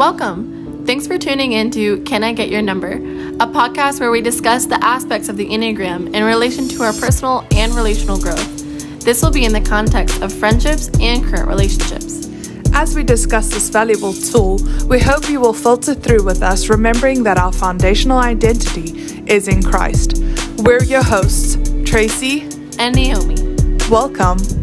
Welcome. Thanks for tuning in to Can I Get Your Number, a podcast where we discuss the aspects of the Enneagram in relation to our personal and relational growth. This will be in the context of friendships and current relationships. As we discuss this valuable tool, we hope you will filter through with us, remembering that our foundational identity is in Christ. We're your hosts, Tracy and Naomi. Welcome.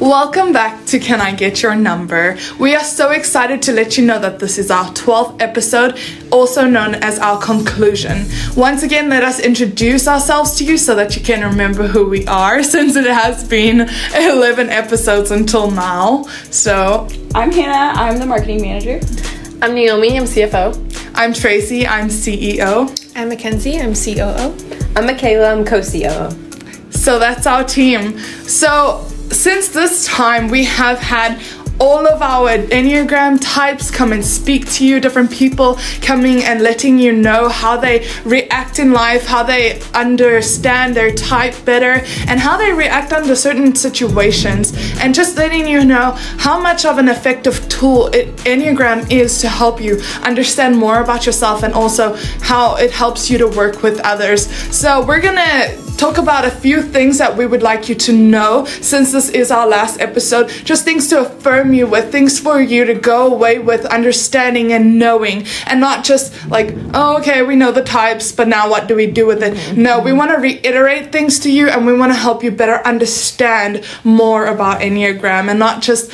Welcome back to Can I Get Your Number? We are so excited to let you know that this is our 12th episode, also known as our conclusion. Once again, let us introduce ourselves to you so that you can remember who we are since it has been 11 episodes until now. So, I'm Hannah, I'm the marketing manager. I'm Naomi, I'm CFO. I'm Tracy, I'm CEO. I'm Mackenzie, I'm COO. I'm Michaela, I'm co COO. So that's our team. So since this time, we have had all of our Enneagram types come and speak to you, different people coming and letting you know how they react in life, how they understand their type better, and how they react under certain situations, and just letting you know how much of an effective tool Enneagram is to help you understand more about yourself and also how it helps you to work with others. So, we're gonna talk about a few things that we would like you to know since this is our last episode. Just things to affirm you with, things for you to go away with understanding and knowing, and not just like, oh, okay, we know the types, but now what do we do with it? No, we want to reiterate things to you and we want to help you better understand more about Enneagram and not just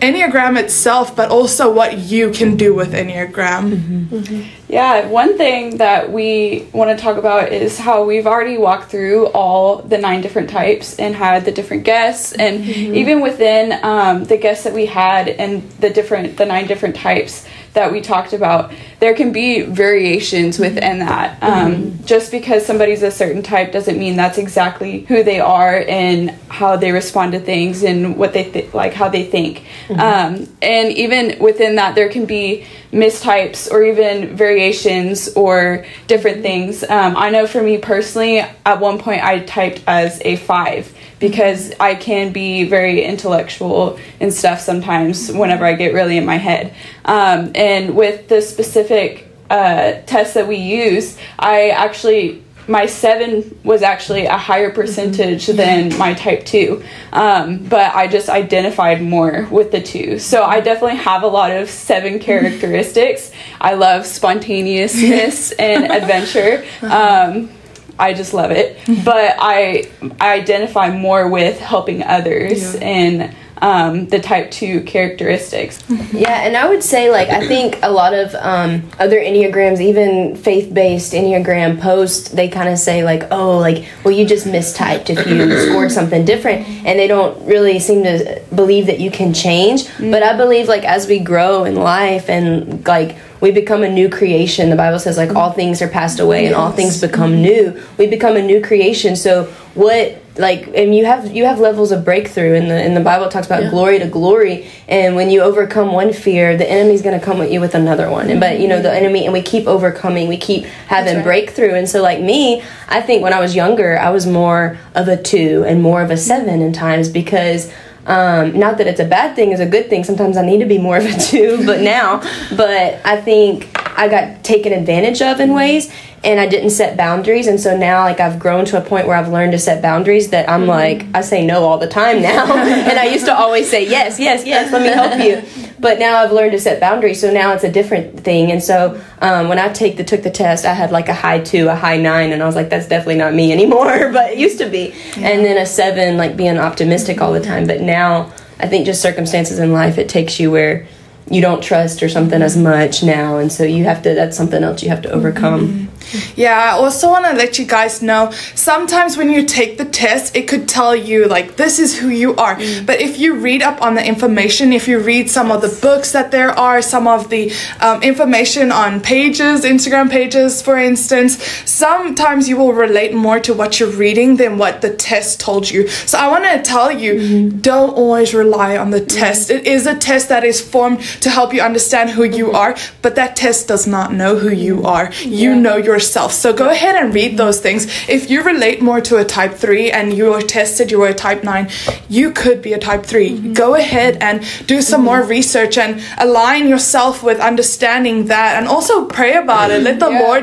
Enneagram itself, but also what you can do with Enneagram. Mm-hmm. Mm-hmm. Yeah, one thing that we want to talk about is how we've already walked through all the nine different types and had the different guests, and mm-hmm. even within um, the guests that we had and the different the nine different types that we talked about, there can be variations within that. Um, mm-hmm. Just because somebody's a certain type doesn't mean that's exactly who they are and how they respond to things and what they th- like, how they think. Mm-hmm. Um, and even within that, there can be mistypes or even variations or different things. Um, I know for me personally, at one point I typed as a five because I can be very intellectual and stuff sometimes whenever I get really in my head. Um, and with the specific uh, tests that we use, I actually my seven was actually a higher percentage mm-hmm. than my type two, um, but I just identified more with the two. So I definitely have a lot of seven characteristics. I love spontaneousness and adventure. Um, I just love it. but I I identify more with helping others yeah. and um, the type two characteristics. Yeah, and I would say like I think a lot of um, other enneagrams, even faith based enneagram posts, they kind of say like, oh, like well you just mistyped if you scored something different, and they don't really seem to believe that you can change. Mm-hmm. But I believe like as we grow in life and like we become a new creation. The Bible says like all things are passed away and all things become new. We become a new creation. So what like and you have you have levels of breakthrough in the in the Bible talks about yeah. glory to glory and when you overcome one fear the enemy's going to come at you with another one and but you know the enemy and we keep overcoming we keep having right. breakthrough and so like me I think when I was younger I was more of a 2 and more of a 7 in times because um, not that it's a bad thing, it's a good thing. Sometimes I need to be more of a two, but now, but I think I got taken advantage of in ways and I didn't set boundaries. And so now, like, I've grown to a point where I've learned to set boundaries that I'm mm-hmm. like, I say no all the time now. and I used to always say, yes, yes, yes, let me help you. But now I've learned to set boundaries. So now it's a different thing. And so um, when I take the, took the test, I had like a high two, a high nine. And I was like, that's definitely not me anymore. but it used to be. Yeah. And then a seven, like being optimistic mm-hmm. all the time. But now I think just circumstances in life, it takes you where you don't trust or something as much now and so you have to that's something else you have to overcome mm-hmm. Yeah, I also want to let you guys know sometimes when you take the test, it could tell you, like, this is who you are. Mm. But if you read up on the information, if you read some of the books that there are, some of the um, information on pages, Instagram pages, for instance, sometimes you will relate more to what you're reading than what the test told you. So I want to tell you mm-hmm. don't always rely on the test. Mm-hmm. It is a test that is formed to help you understand who you mm-hmm. are, but that test does not know who you are. You know your yourself. So go ahead and read those things. If you relate more to a type 3 and you were tested, you were a type 9, you could be a type 3. Mm-hmm. Go ahead and do some mm-hmm. more research and align yourself with understanding that and also pray about it. Let the yeah. Lord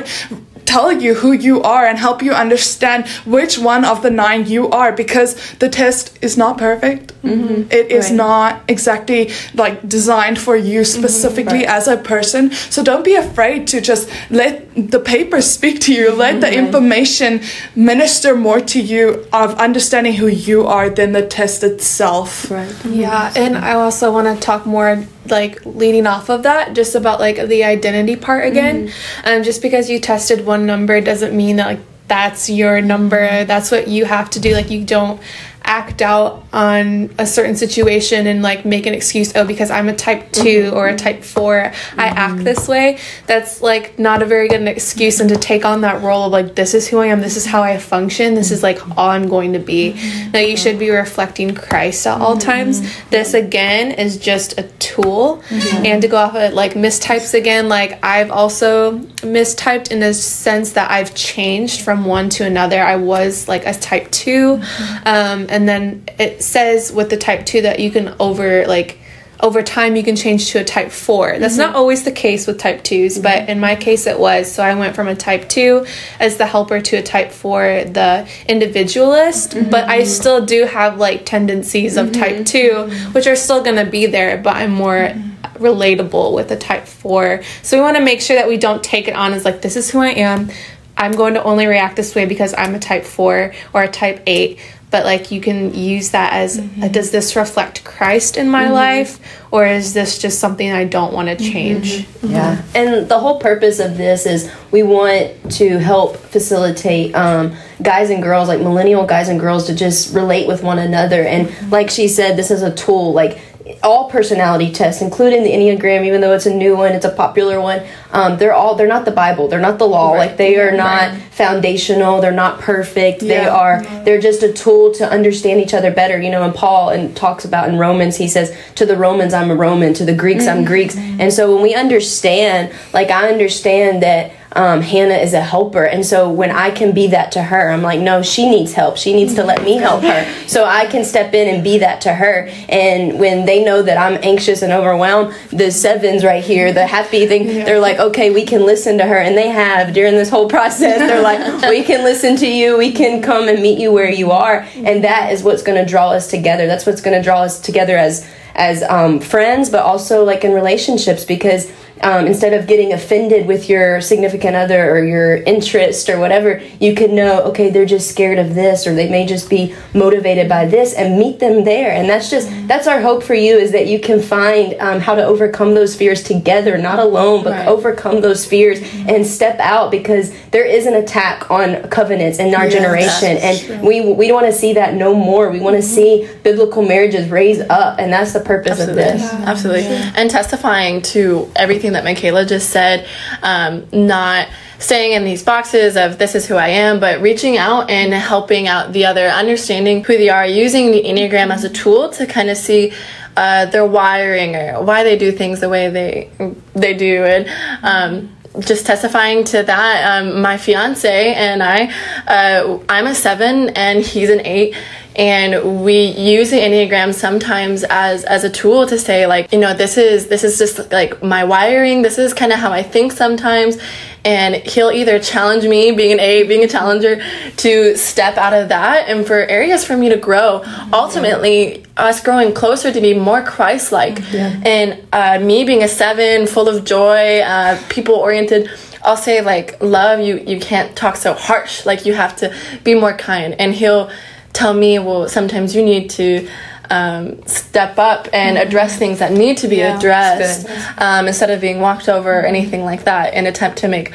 tell you who you are and help you understand which one of the nine you are because the test is not perfect. Mm-hmm. It is right. not exactly like designed for you mm-hmm. specifically mm-hmm. right. as a person. So don't be afraid to just let the paper speak to you, let the information minister more to you of understanding who you are than the test itself. Right. Yeah, and I also want to talk more like leading off of that just about like the identity part again mm-hmm. um just because you tested one number doesn't mean that like that's your number that's what you have to do like you don't act out on a certain situation and like make an excuse oh because i'm a type 2 mm-hmm. or a type 4 mm-hmm. i act this way that's like not a very good excuse and to take on that role of like this is who i am this is how i function this is like all i'm going to be mm-hmm. now you should be reflecting christ at all times mm-hmm. this again is just a tool mm-hmm. and to go off of like mistypes again like i've also mistyped in a sense that i've changed from one to another i was like a type 2 mm-hmm. um, and then it says with the type 2 that you can over like over time you can change to a type 4 that's mm-hmm. not always the case with type 2s mm-hmm. but in my case it was so i went from a type 2 as the helper to a type 4 the individualist mm-hmm. but i still do have like tendencies of type mm-hmm. 2 which are still going to be there but i'm more mm-hmm. relatable with a type 4 so we want to make sure that we don't take it on as like this is who i am i'm going to only react this way because i'm a type 4 or a type 8 but like you can use that as mm-hmm. uh, does this reflect Christ in my mm-hmm. life or is this just something I don't want to mm-hmm. change? Mm-hmm. Yeah. And the whole purpose of this is we want to help facilitate um, guys and girls, like millennial guys and girls, to just relate with one another. And mm-hmm. like she said, this is a tool. Like all personality tests, including the Enneagram, even though it's a new one, it's a popular one. Um, they're all they're not the Bible, they're not the law. Right. Like they are not right. foundational, they're not perfect. Yeah. They are they're just a tool to understand each other better. You know, and Paul and talks about in Romans, he says, "To the Romans, I'm a Roman. To the Greeks, mm-hmm. I'm Greeks." And so when we understand, like I understand that um, Hannah is a helper. And so when I can be that to her, I'm like, no, she needs help. She needs to let me help her. So I can step in and be that to her. And when they know that I'm anxious and overwhelmed, the sevens right here, the happy thing, yeah. they're like, okay, we can listen to her. And they have during this whole process, they're like, we can listen to you. We can come and meet you where you are. And that is what's going to draw us together. That's what's going to draw us together as as um, friends, but also like in relationships because um, instead of getting offended with your significant other or your interest or whatever, you can know, okay, they're just scared of this or they may just be motivated by this and meet them there. And that's just, that's our hope for you is that you can find um, how to overcome those fears together, not alone, but right. overcome those fears mm-hmm. and step out because there is an attack on covenants in our yes, generation. And true. we, we want to see that no more. We want to mm-hmm. see biblical marriages raise up. And that's the purpose Absolutely. of this. Yeah. Absolutely. Yeah. And testifying to everything everything that Michaela just said, um, not staying in these boxes of this is who I am, but reaching out and helping out the other, understanding who they are, using the Enneagram as a tool to kind of see uh, their wiring or why they do things the way they they do, and um, just testifying to that. Um, my fiance and I, uh, I'm a seven and he's an eight and we use the enneagram sometimes as as a tool to say like you know this is this is just like my wiring. This is kind of how i think sometimes. And he'll either challenge me being an a being a challenger to step out of that and for areas for me to grow. Ultimately us growing closer to be more christ-like. Yeah. and uh, me being a seven full of joy uh, people oriented I'll say like love you you can't talk so harsh. Like you have to be more kind. And he'll tell me, well, sometimes you need to um, step up and mm-hmm. address things that need to be yeah, addressed um, instead of being walked over or anything like that in attempt to make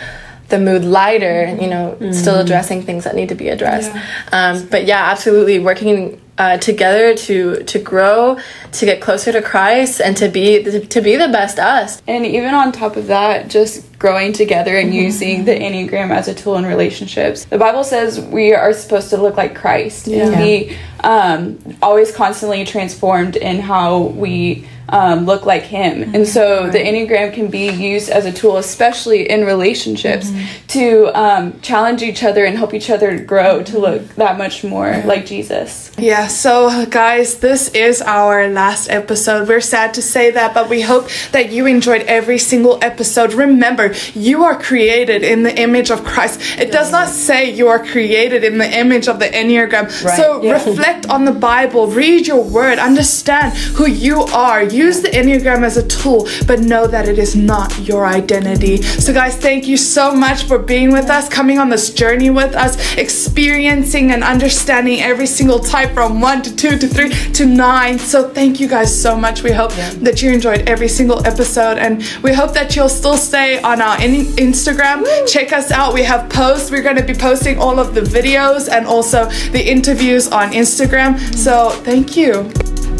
the mood lighter you know mm-hmm. still addressing things that need to be addressed yeah. Um, but yeah absolutely working uh, together to to grow, to get closer to Christ, and to be to be the best us. And even on top of that, just growing together and using the Enneagram as a tool in relationships. The Bible says we are supposed to look like Christ and be um, always constantly transformed in how we um, look like him. And so the Enneagram can be used as a tool, especially in relationships, to um, challenge each other and help each other grow to look that much more like Jesus. Yeah, so guys, this is our last episode. We're sad to say that, but we hope that you enjoyed every single episode. Remember, you are created in the image of Christ. It does not say you are created in the image of the Enneagram. So reflect on the Bible, read your word, understand who you are. Use the Enneagram as a tool, but know that it is not your identity. So, guys, thank you so much for being with us, coming on this journey with us, experiencing and understanding every single type from one to two to three to nine. So, thank you guys so much. We hope that you enjoyed every single episode, and we hope that you'll still stay on our in- Instagram. Check us out. We have posts. We're going to be posting all of the videos and also the interviews on Instagram. So, thank you.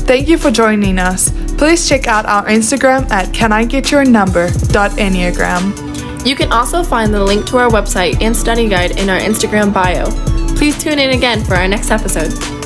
Thank you for joining us. Please check out our Instagram at canigetyournumber.enneagram. You can also find the link to our website and study guide in our Instagram bio. Please tune in again for our next episode.